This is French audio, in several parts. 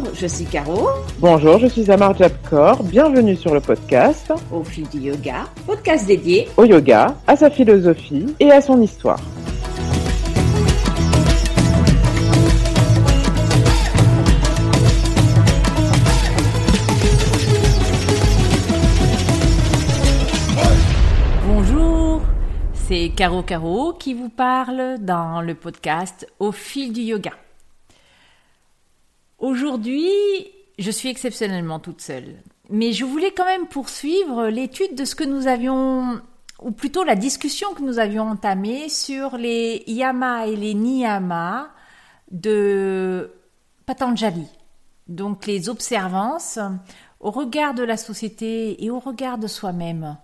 Bonjour, je suis Caro. Bonjour, je suis Amar Jabkor. Bienvenue sur le podcast Au fil du yoga, podcast dédié au yoga, à sa philosophie et à son histoire. Bonjour, c'est Caro Caro qui vous parle dans le podcast Au fil du yoga. Aujourd'hui, je suis exceptionnellement toute seule, mais je voulais quand même poursuivre l'étude de ce que nous avions, ou plutôt la discussion que nous avions entamée sur les yama et les niyama de Patanjali. Donc les observances au regard de la société et au regard de soi-même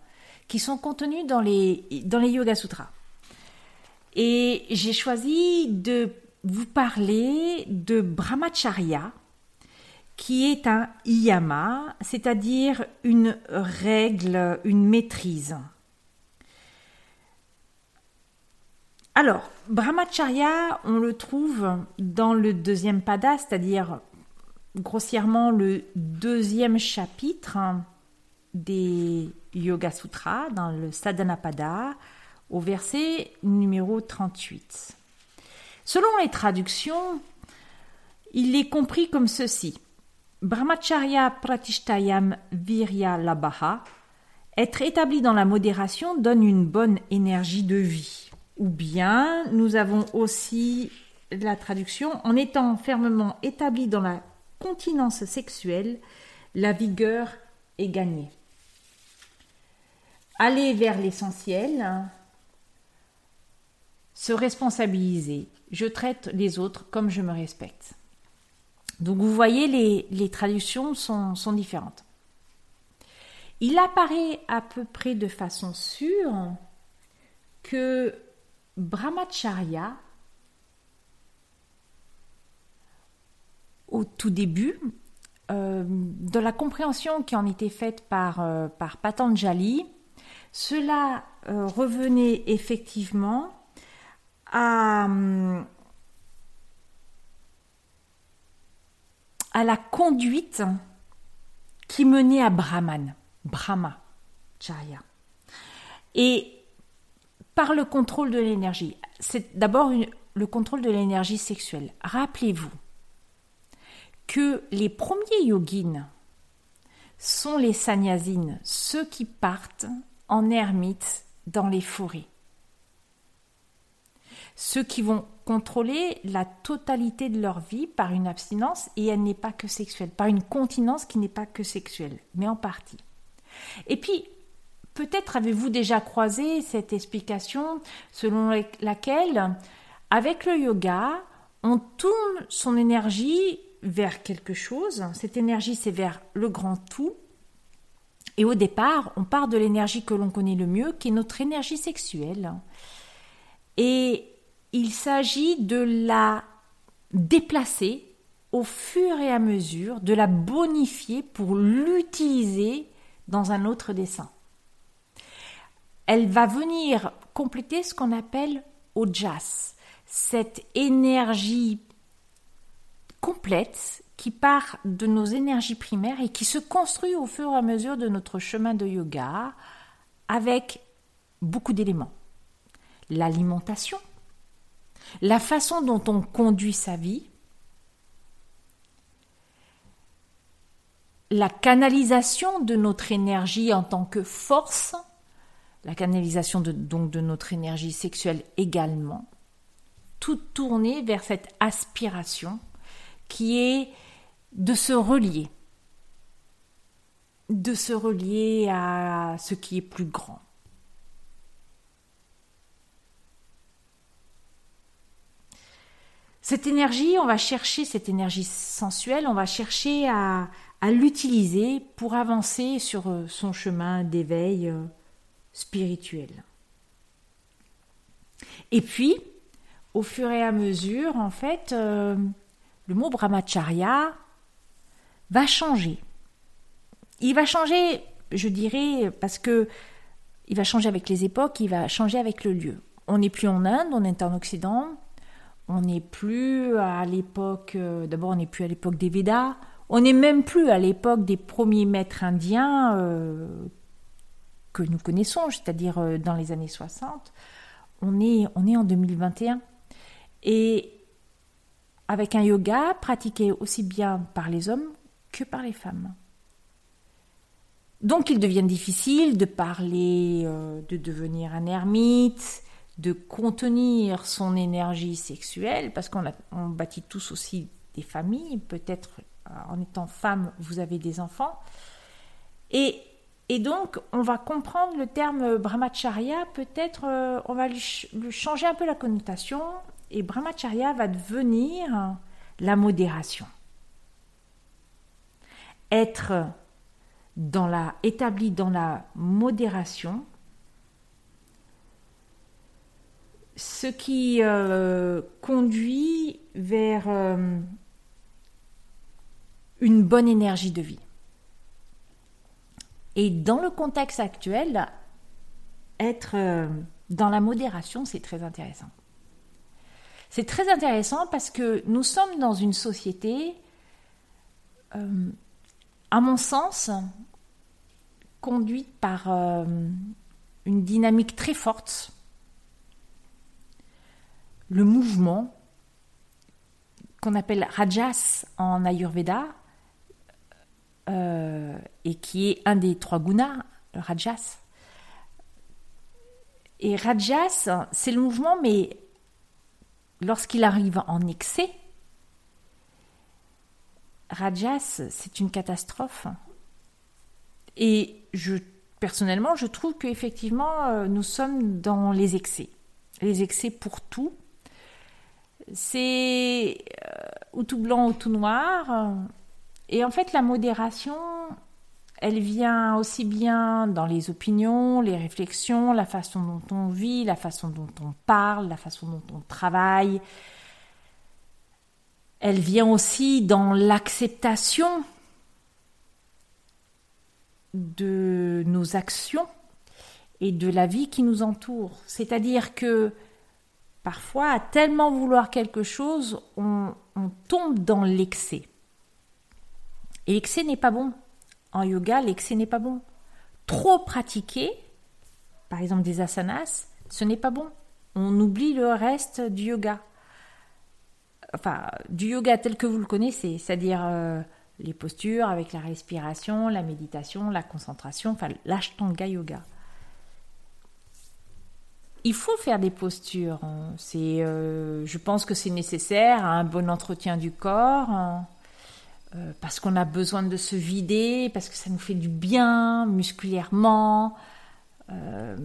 qui sont contenues dans les, dans les Yoga Sutras. Et j'ai choisi de vous parler de Brahmacharya, qui est un yama, c'est-à-dire une règle, une maîtrise. Alors, Brahmacharya, on le trouve dans le deuxième pada, c'est-à-dire grossièrement le deuxième chapitre des Yoga Sutras, dans le Sadhana Pada, au verset numéro 38. Selon les traductions, il est compris comme ceci. Brahmacharya pratishtayam virya labaha. Être établi dans la modération donne une bonne énergie de vie. Ou bien, nous avons aussi la traduction en étant fermement établi dans la continence sexuelle, la vigueur est gagnée. Aller vers l'essentiel, se responsabiliser. Je traite les autres comme je me respecte. Donc vous voyez, les, traductions sont, différentes. Il apparaît à peu près de façon sûre que Brahmacharya, au tout début, euh, de la compréhension qui en était faite par, euh, Patanjali, cela euh, revenait effectivement à, la conduite qui menait à Brahman, Brahma, Charya. Et par le contrôle de l'énergie, c'est d'abord le contrôle de l'énergie sexuelle. Rappelez-vous que les premiers yogines sont les sannyasines, ceux qui partent en ermite dans les forêts. Ceux qui vont contrôler la totalité de leur vie par une abstinence, et elle n'est pas que sexuelle, par une continence qui n'est pas que sexuelle, mais en partie. Et puis, peut-être avez-vous déjà croisé cette explication selon laquelle, avec le yoga, on tourne son énergie vers quelque chose. Cette énergie, c'est vers le grand tout. Et au départ, on part de l'énergie que l'on connaît le mieux, qui est notre énergie sexuelle. Et il s'agit de la déplacer au fur et à mesure, de la bonifier pour l'utiliser dans un autre dessin. Elle va venir compléter ce qu'on appelle ojas, cette énergie complète qui part de nos énergies primaires et qui se construit au fur et à mesure de notre chemin de yoga avec beaucoup d'éléments. L'alimentation, la façon dont on conduit sa vie, la canalisation de notre énergie en tant que force, la canalisation de, donc de notre énergie sexuelle également, tout tourné vers cette aspiration qui est de se relier, de se relier à ce qui est plus grand. Cette énergie, on va chercher cette énergie sensuelle, on va chercher à, l'utiliser pour avancer sur euh, son chemin d'éveil euh, spirituel. Et puis, au fur et à mesure, en fait, euh, le mot brahmacharya va changer. Il va changer, je dirais, parce que il va changer avec les époques, il va changer avec le lieu. On n'est plus en Inde, on est en Occident, On n'est plus à l'époque, euh, d'abord on n'est plus à l'époque des Védas, on n'est même plus à l'époque des premiers maîtres indiens euh, que nous connaissons, c'est-à-dire euh, dans les années 60. On est, en 2021. Et avec un yoga pratiqué aussi bien par les hommes que par les femmes. Donc il devient difficile de parler, de devenir un ermite, de contenir son énergie sexuelle, parce qu'on on bâtit tous aussi des familles, peut-être euh, en étant femme, vous avez des enfants. Et, et donc, on va comprendre le terme brahmacharya, peut-être, euh, on va lui, changer un peu la connotation, et brahmacharya va devenir la modération. Être dans la, établi dans la modération, ce qui euh, conduit vers euh, une bonne énergie de vie. Et dans le contexte actuel, être euh, dans la modération, c'est très intéressant. C'est très intéressant parce que nous sommes dans une société, à mon sens, conduite par une dynamique très forte le mouvement qu'on appelle Rajas en Ayurveda, euh, et qui est un des trois gunas, le Rajas. Et Rajas, c'est le mouvement, mais lorsqu'il arrive en excès, Rajas, c'est une catastrophe. Et je, personnellement, je trouve qu'effectivement, euh, nous sommes dans les excès. Les excès pour tout, c'est euh, ou tout blanc ou tout noir. Et en fait, la modération, elle vient aussi bien dans les opinions, les réflexions, la façon dont on vit, la façon dont on parle, la façon dont on travaille. Elle vient aussi dans l'acceptation de nos actions et de la vie qui nous entoure. C'est-à-dire que Parfois, à tellement vouloir quelque chose, on, tombe dans l'excès. Et l'excès n'est pas bon. En yoga, l'excès n'est pas bon. Trop pratiquer, par exemple des asanas, ce n'est pas bon. On oublie le reste du yoga. Enfin, du yoga tel que vous le connaissez, c'est-à-dire euh, les postures avec la respiration, la méditation, la concentration, enfin l'ashtanga yoga il faut faire des postures. Hein. C'est, euh, je pense que c'est nécessaire à un bon entretien du corps, hein. euh, parce qu'on a besoin de se vider, parce que ça nous fait du bien musculairement. Euh,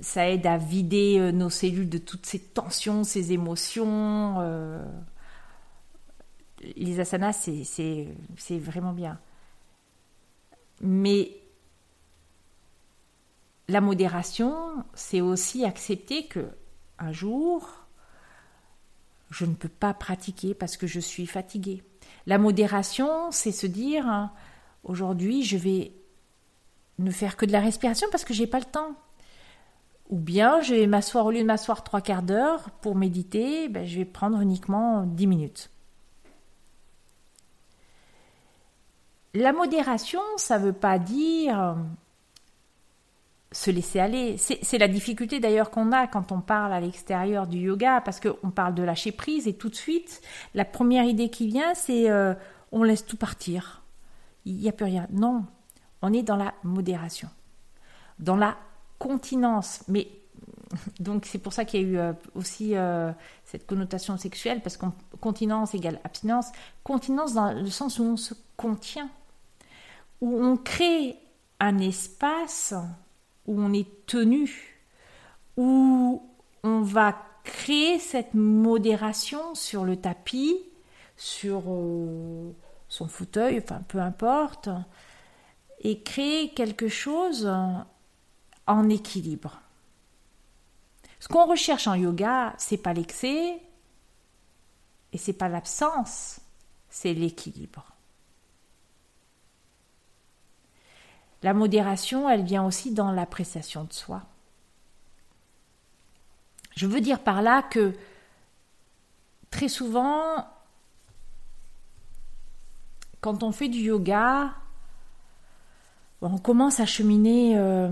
ça aide à vider nos cellules de toutes ces tensions, ces émotions. les asanas, c'est vraiment bien. Mais la modération, c'est aussi accepter que un jour, je ne peux pas pratiquer parce que je suis fatiguée. La modération, c'est se dire hein, aujourd'hui, je vais ne faire que de la respiration parce que j'ai pas le temps. Ou bien je vais m'asseoir au lieu de m'asseoir trois quarts d'heure pour méditer, ben, je vais prendre uniquement dix minutes. La modération, ça ne veut pas dire se laisser aller. C'est la difficulté d'ailleurs qu'on a quand on parle à l'extérieur du yoga, parce qu'on parle de lâcher prise et tout de suite, la première idée qui vient, c'est euh, on laisse tout partir. Il n'y a plus rien. Non, on est dans la modération, dans la continence. Mais donc c'est pour ça qu'il y a eu euh, aussi euh, cette connotation sexuelle, parce que continence égale abstinence. Continence dans le sens où on se contient, où on crée un espace où on est tenu, où on va créer cette modération sur le tapis, sur euh, son fauteuil, enfin peu importe, et créer quelque chose en équilibre. Ce qu'on recherche en yoga, c'est pas l'excès et c'est pas l'absence, c'est l'équilibre. La modération, elle vient aussi dans l'appréciation de soi. Je veux dire par là que très souvent, quand on fait du yoga, on commence à cheminer euh,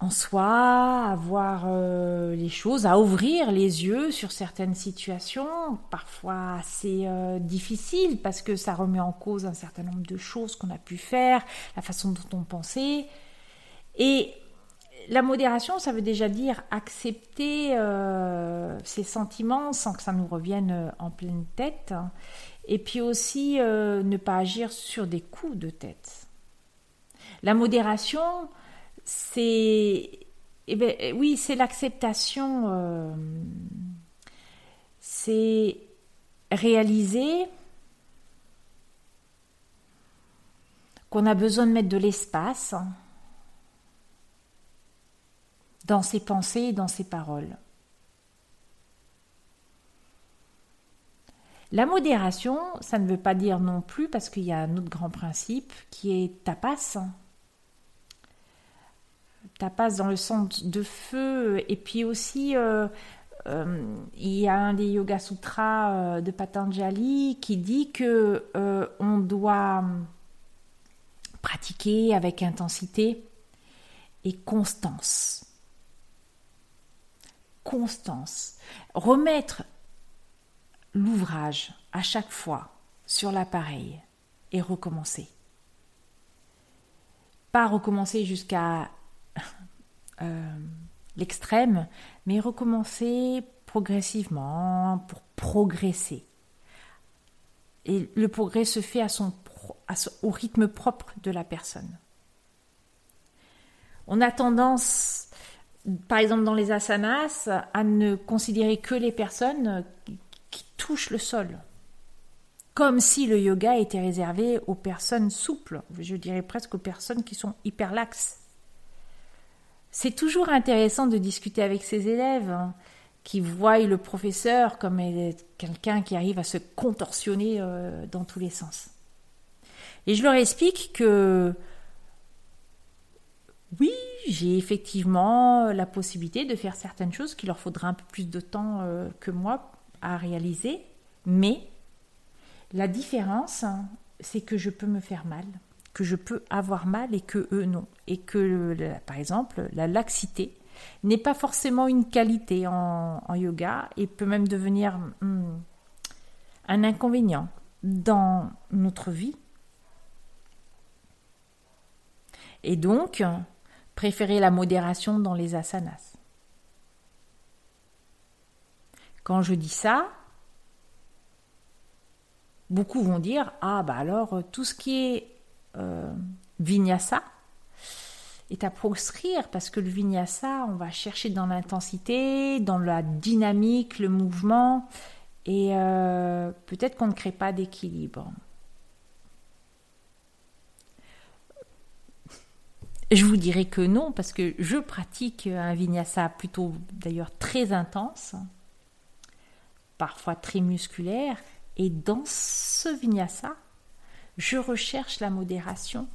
en soi, à voir euh, les choses, à ouvrir les yeux sur certaines situations, parfois assez euh, difficiles parce que ça remet en cause un certain nombre de choses qu'on a pu faire, la façon dont on pensait. Et la modération, ça veut déjà dire accepter ses sentiments sans que ça nous revienne en pleine tête. Et puis aussi ne pas agir sur des coups de tête. La modération, c'est eh ben, oui, c'est l'acceptation, euh, c'est réaliser qu'on a besoin de mettre de l'espace dans ses pensées et dans ses paroles. La modération, ça ne veut pas dire non plus, parce qu'il y a un autre grand principe qui est tapas, tapas dans le sens de feu, et puis aussi euh, euh, il y a un des Yoga Sutras euh, de Patanjali qui dit que on doit pratiquer avec intensité et constance. Constance. Remettre l'ouvrage à chaque fois sur l'appareil et recommencer. Pas recommencer jusqu'à euh, l'extrême, mais recommencer progressivement pour progresser. Et le progrès se fait à son, au rythme propre de la personne. On a tendance, par exemple dans les asanas, à ne considérer que les personnes qui touchent le sol. Comme si le yoga était réservé aux personnes souples, je dirais presque aux personnes qui sont hyper laxes. C'est toujours intéressant de discuter avec ses élèves hein, qui voient le professeur comme quelqu'un qui arrive à se contorsionner euh, dans tous les sens. Et je leur explique que oui, j'ai effectivement la possibilité de faire certaines choses qui leur faudra un peu plus de temps euh, que moi à réaliser, mais la différence, hein, c'est que je peux me faire mal que je peux avoir mal et que eux non. Et que, par exemple, la laxité n'est pas forcément une qualité en, yoga et peut même devenir hmm, un inconvénient dans notre vie. Et donc, préférer la modération dans les asanas. Quand je dis ça, beaucoup vont dire Ah, bah alors, tout ce qui est euh, vinyasa est à proscrire parce que le vinyasa, on va chercher dans l'intensité, dans la dynamique, le mouvement, et euh, peut-être qu'on ne crée pas d'équilibre. Je vous dirais que non, parce que je pratique un vinyasa plutôt d'ailleurs très intense, parfois très musculaire, et dans ce vinyasa, je recherche la modération.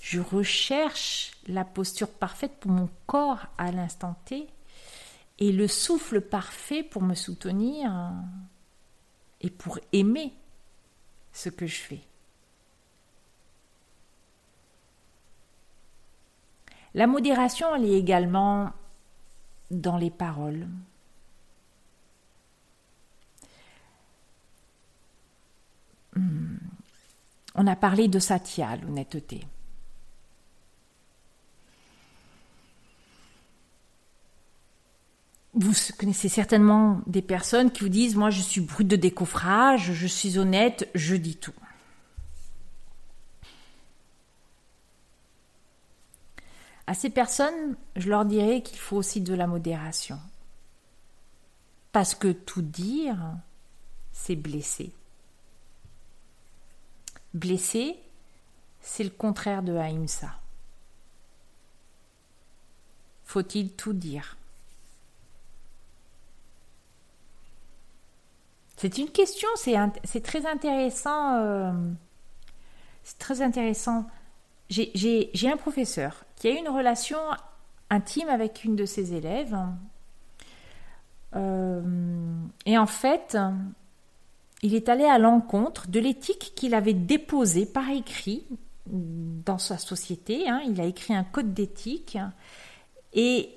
Je recherche la posture parfaite pour mon corps à l'instant T et le souffle parfait pour me soutenir et pour aimer ce que je fais. La modération, elle est également dans les paroles. Hmm. On a parlé de satya, l'honnêteté. Vous connaissez certainement des personnes qui vous disent Moi, je suis brute de décoffrage, je suis honnête, je dis tout. À ces personnes, je leur dirais qu'il faut aussi de la modération. Parce que tout dire, c'est blesser. Blessé, c'est le contraire de Ahimsa. Faut-il tout dire? C'est une question, c'est très intéressant. Euh, c'est très intéressant. J'ai un professeur qui a eu une relation intime avec une de ses élèves. Euh, Et en fait, il est allé à l'encontre de l'éthique qu'il avait déposée par écrit dans sa société. Hein. Il a écrit un code d'éthique et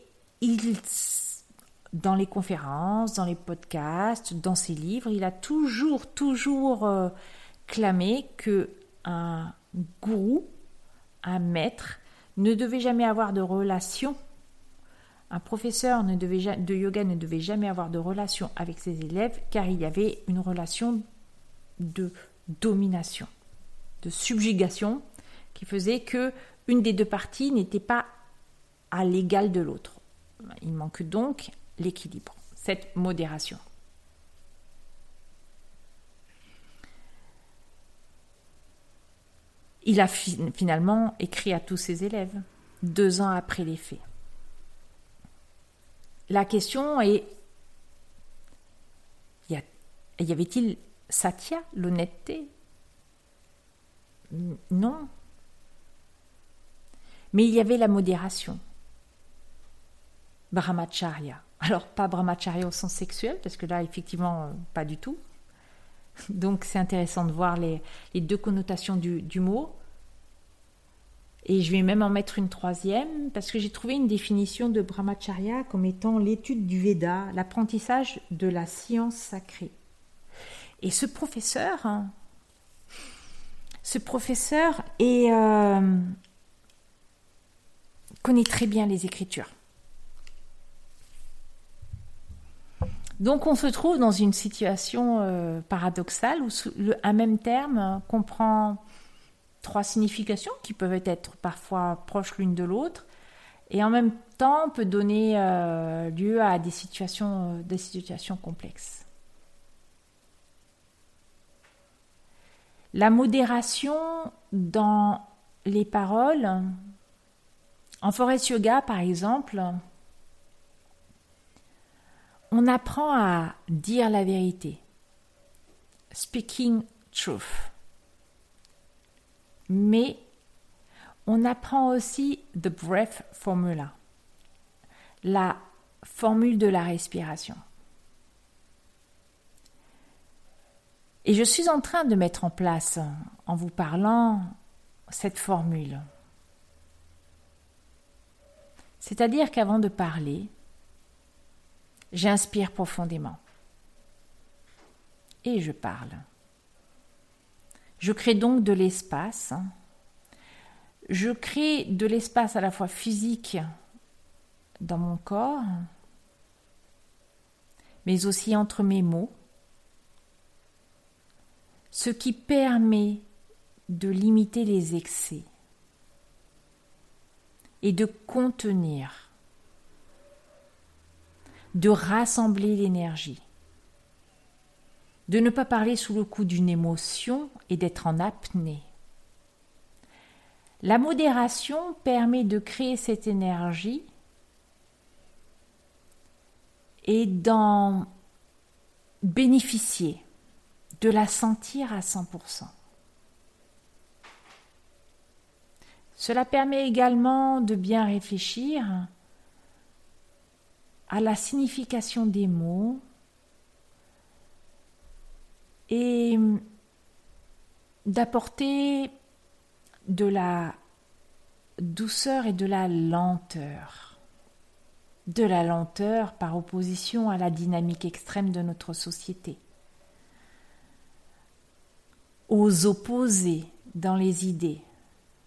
dans les conférences, dans les podcasts, dans ses livres, il a toujours, toujours euh, clamé que un gourou, un maître, ne devait jamais avoir de relation. Un professeur de yoga ne devait jamais avoir de relation avec ses élèves car il y avait une relation de domination, de subjugation qui faisait que une des deux parties n'était pas à l'égal de l'autre. Il manque donc l'équilibre, cette modération. Il a finalement écrit à tous ses élèves, deux ans après les faits. La question est, y avait-il Satya, l'honnêteté? Non. Mais il y avait la modération. Brahmacharya. Alors, pas brahmacharya au sens sexuel, parce que là, effectivement, pas du tout. Donc, c'est intéressant de voir les, deux connotations du, mot. Et je vais même en mettre une troisième, parce que j'ai trouvé une définition de brahmacharya comme étant l'étude du Veda, l'apprentissage de la science sacrée. Et ce professeur, hein, ce professeur euh, connaît très bien les Écritures. Donc on se trouve dans une situation euh, paradoxale où un même terme comprend trois significations qui peuvent être parfois proches l'une de l'autre et en même temps peut donner euh, lieu à des situations, des situations complexes. La modération dans les paroles, en forest yoga par exemple, on apprend à dire la vérité. Speaking truth. Mais on apprend aussi the breath formula, la formule de la respiration. Et je suis en train de mettre en place, en vous parlant, cette formule. C'est-à-dire qu'avant de parler, J'inspire profondément. Et je parle. Je crée donc de l'espace. Je crée de l'espace à la fois physique dans mon corps, mais aussi entre mes mots, ce qui permet de limiter les excès et de contenir de rassembler l'énergie, de ne pas parler sous le coup d'une émotion et d'être en apnée. La modération permet de créer cette énergie et d'en bénéficier, de la sentir à 100%. Cela permet également de bien réfléchir à la signification des mots et d'apporter de la douceur et de la lenteur. De la lenteur par opposition à la dynamique extrême de notre société. Aux opposés dans les idées.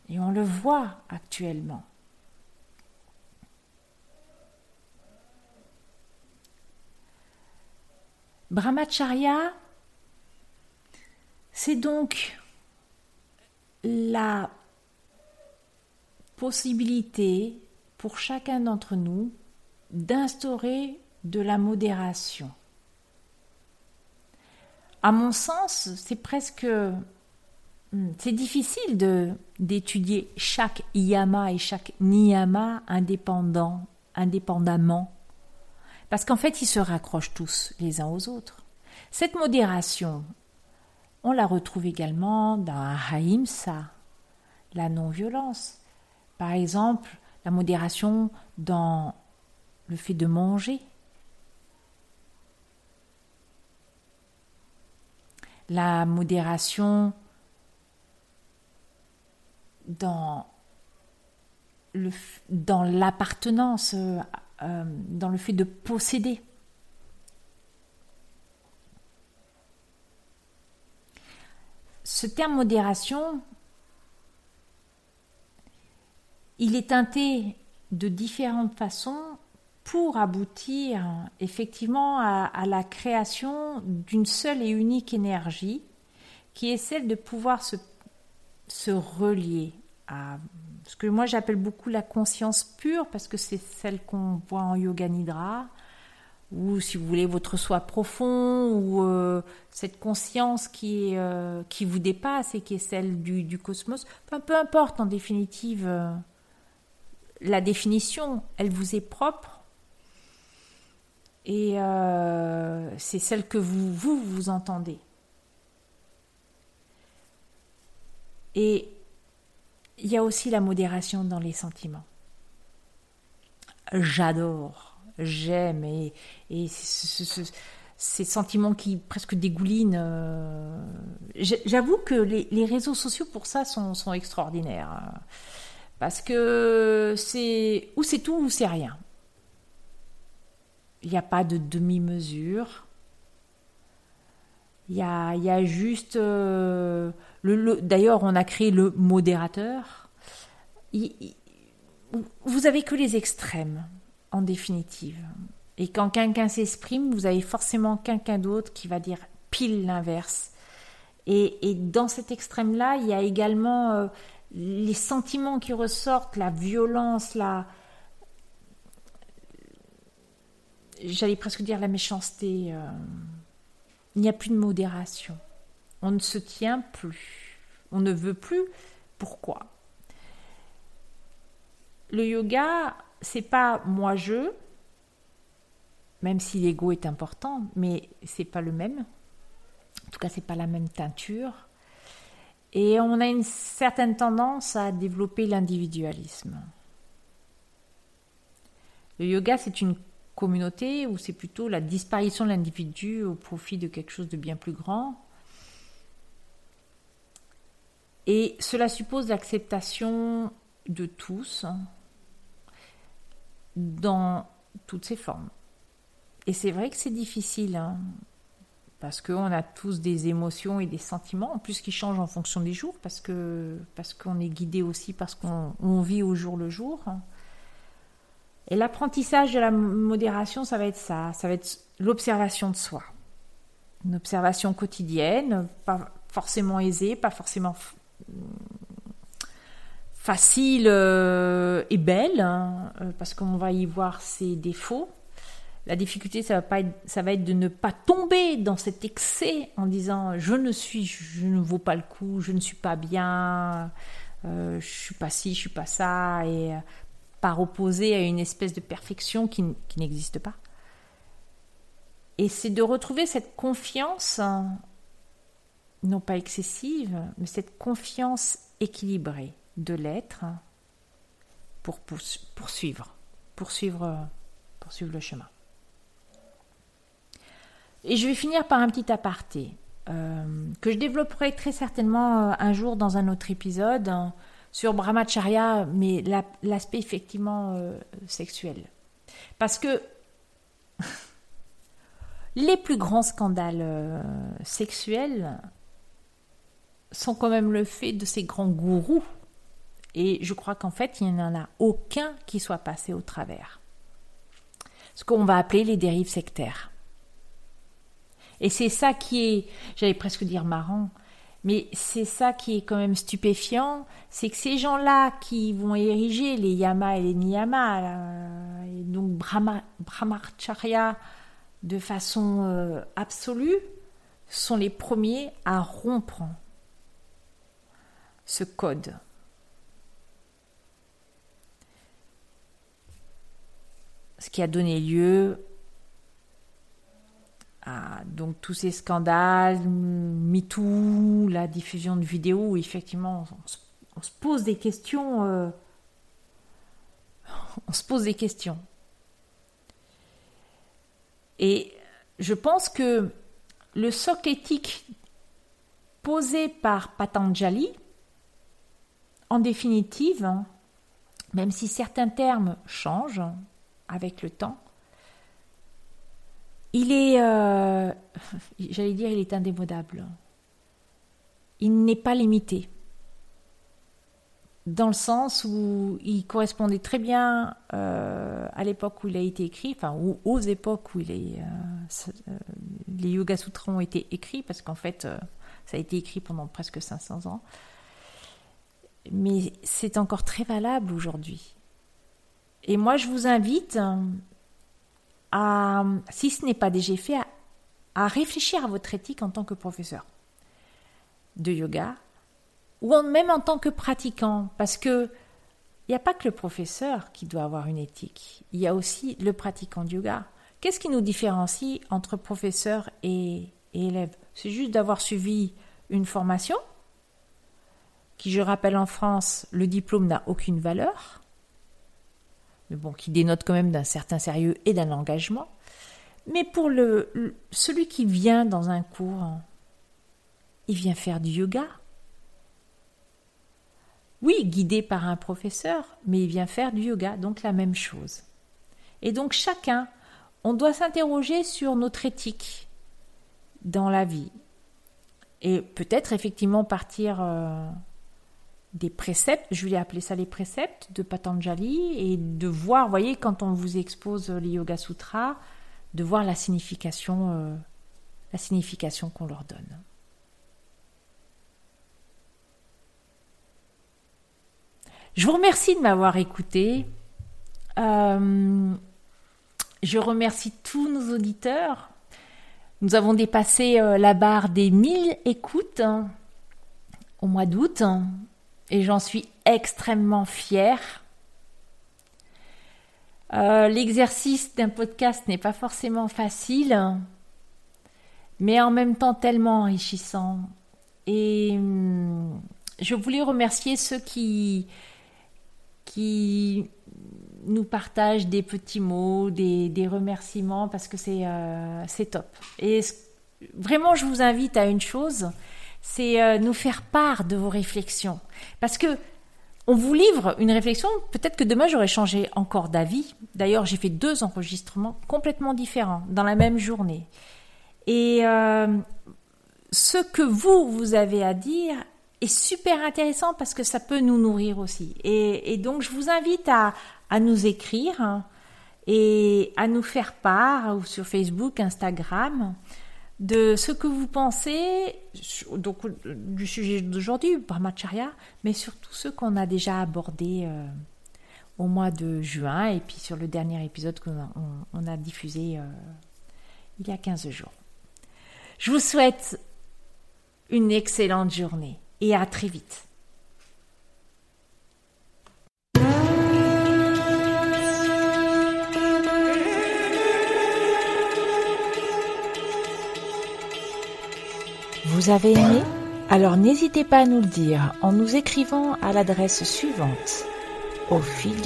Et on le voit actuellement. Brahmacharya, c'est donc la possibilité pour chacun d'entre nous d'instaurer de la modération. À mon sens, c'est presque hmm, c'est difficile de d'étudier chaque yama et chaque niyama indépendant, indépendamment parce qu'en fait, ils se raccrochent tous les uns aux autres. Cette modération, on la retrouve également dans Haïmsa, la non-violence. Par exemple, la modération dans le fait de manger. la modération dans le, dans l'appartenance, euh, euh, dans le fait de posséder. Ce terme modération, il est teinté de différentes façons pour aboutir effectivement à, la création d'une seule et unique énergie qui est celle de pouvoir se, se relier à ce que moi j'appelle beaucoup la conscience pure parce que c'est celle qu'on voit en yoga nidra ou si vous voulez votre soi profond ou euh, cette conscience qui, euh, qui vous dépasse et qui est celle du, cosmos, peu importe en définitive euh, la définition, elle vous est propre et c'est celle que vous, vous vous entendez. Et il y a aussi la modération dans les sentiments. J'adore, j'aime et, ces sentiments qui presque dégoulinent. Euh, j'avoue que les, réseaux sociaux pour ça sont, extraordinaires. Parce que c'est ou c'est tout ou c'est rien. Il n'y a pas de demi-mesure. Il y a, y a, juste euh, D'ailleurs, on a créé le modérateur. vous avez que les extrêmes, en définitive. Et quand quelqu'un s'exprime, vous avez forcément quelqu'un d'autre qui va dire pile l'inverse. Et, dans cet extrême-là, il y a également euh, les sentiments qui ressortent, la violence, la... J'allais presque dire la méchanceté. Euh, il n'y a plus de modération. On ne se tient plus. On ne veut plus. Pourquoi? Le yoga, c'est pas moi je, même si l'ego est important, mais c'est pas le même. En tout cas, c'est pas la même teinture. Et on a une certaine tendance à développer l'individualisme. Le yoga, c'est une communauté où c'est plutôt la disparition de l'individu au profit de quelque chose de bien plus grand. Et cela suppose l'acceptation de tous dans toutes ses formes. Et c'est vrai que c'est difficile, hein, parce qu'on a tous des émotions et des sentiments, en plus qui changent en fonction des jours, parce parce qu'on est guidé aussi parce qu'on vit au jour le jour. Et l'apprentissage de la modération, ça va être ça, ça va être l'observation de soi. Une observation quotidienne, pas forcément aisée, pas forcément facile euh, et belle, hein, euh, parce qu'on va y voir ses défauts. La difficulté, ça va, pas être, ça va être de ne pas tomber dans cet excès en disant je ne suis, je ne vaux pas le coup, je ne suis pas bien, euh, je suis pas ci, je suis pas ça, et par opposé à une espèce de perfection qui, qui n'existe pas. Et c'est de retrouver cette confiance hein, non pas excessive, mais cette confiance équilibrée de l'être pour poursuivre, poursuivre, poursuivre le chemin. Et je vais finir par un petit aparté euh, que je développerai très certainement euh, un jour dans un autre épisode hein, sur Brahmacharya, mais l'aspect effectivement euh, sexuel. Parce que les plus grands scandales sexuels sont quand même le fait de ces grands gourous. Et je crois qu'en fait, il n'y en a aucun qui soit passé au travers. Ce qu'on va appeler les dérives sectaires. Et c'est ça qui est, j'allais presque dire marrant, mais c'est ça qui est quand même stupéfiant, c'est que ces gens-là qui vont ériger les yama et les niyama, et donc Brahma, brahmacharya de façon euh, absolue, sont les premiers à rompre ce code. Ce qui a donné lieu à donc tous ces scandales, MeToo, la diffusion de vidéos effectivement on se, pose des questions. Euh, on se pose des questions. Et je pense que le socle éthique posé par Patanjali, en définitive, hein, même si certains termes changent avec le temps, il est, euh, j'allais dire, il est indémodable. Il n'est pas limité. Dans le sens où il correspondait très bien euh, à l'époque où il a été écrit, enfin, ou aux époques où il est, euh, les Yoga Sutras ont été écrits, parce qu'en fait, ça a été écrit pendant presque 500 ans. Mais c'est encore très valable aujourd'hui. Et moi, je vous invite à, si ce n'est pas déjà fait, à, réfléchir à votre éthique en tant que professeur de yoga ou même en tant que pratiquant, parce que il n'y a pas que le professeur qui doit avoir une éthique, il y a aussi le pratiquant de yoga. Qu'est-ce qui nous différencie entre professeur et élève? C'est juste d'avoir suivi une formation, qui je rappelle en France, le diplôme n'a aucune valeur, mais bon, qui dénote quand même d'un certain sérieux et d'un engagement. Mais pour le, celui qui vient dans un cours, il vient faire du yoga. Oui, guidé par un professeur, mais il vient faire du yoga, donc la même chose. Et donc chacun, on doit s'interroger sur notre éthique dans la vie. Et peut-être effectivement partir euh, des préceptes, je vais appeler ça les préceptes de Patanjali, et de voir, vous voyez, quand on vous expose les Yoga Sutras, de voir la signification, euh, signification qu'on leur donne. Je vous remercie de m'avoir écouté. Euh, je remercie tous nos auditeurs. Nous avons dépassé euh, la barre des 1000 écoutes hein, au mois d'août et j'en suis extrêmement fière. Euh, l'exercice d'un podcast n'est pas forcément facile, mais en même temps tellement enrichissant. Et hum, je voulais remercier ceux qui, nous partagent des petits mots, des, remerciements, parce que c'est euh, top. Et vraiment, je vous invite à une chose, c'est euh, nous faire part de vos réflexions. Parce que on vous livre une réflexion, peut-être que demain j'aurai changé encore d'avis. D'ailleurs, j'ai fait deux enregistrements complètement différents dans la même journée. Et euh, ce que vous, vous avez à dire est super intéressant parce que ça peut nous nourrir aussi. Et, donc, je vous invite à, nous écrire hein, et à nous faire part ou sur Facebook, Instagram de ce que vous pensez donc, du sujet d'aujourd'hui, Brahmacharya, mais surtout ce qu'on a déjà abordé euh, au mois de juin et puis sur le dernier épisode qu'on on, a diffusé euh, il y a 15 jours. Je vous souhaite une excellente journée et à très vite. Vous avez aimé Alors n'hésitez pas à nous le dire en nous écrivant à l'adresse suivante au fil.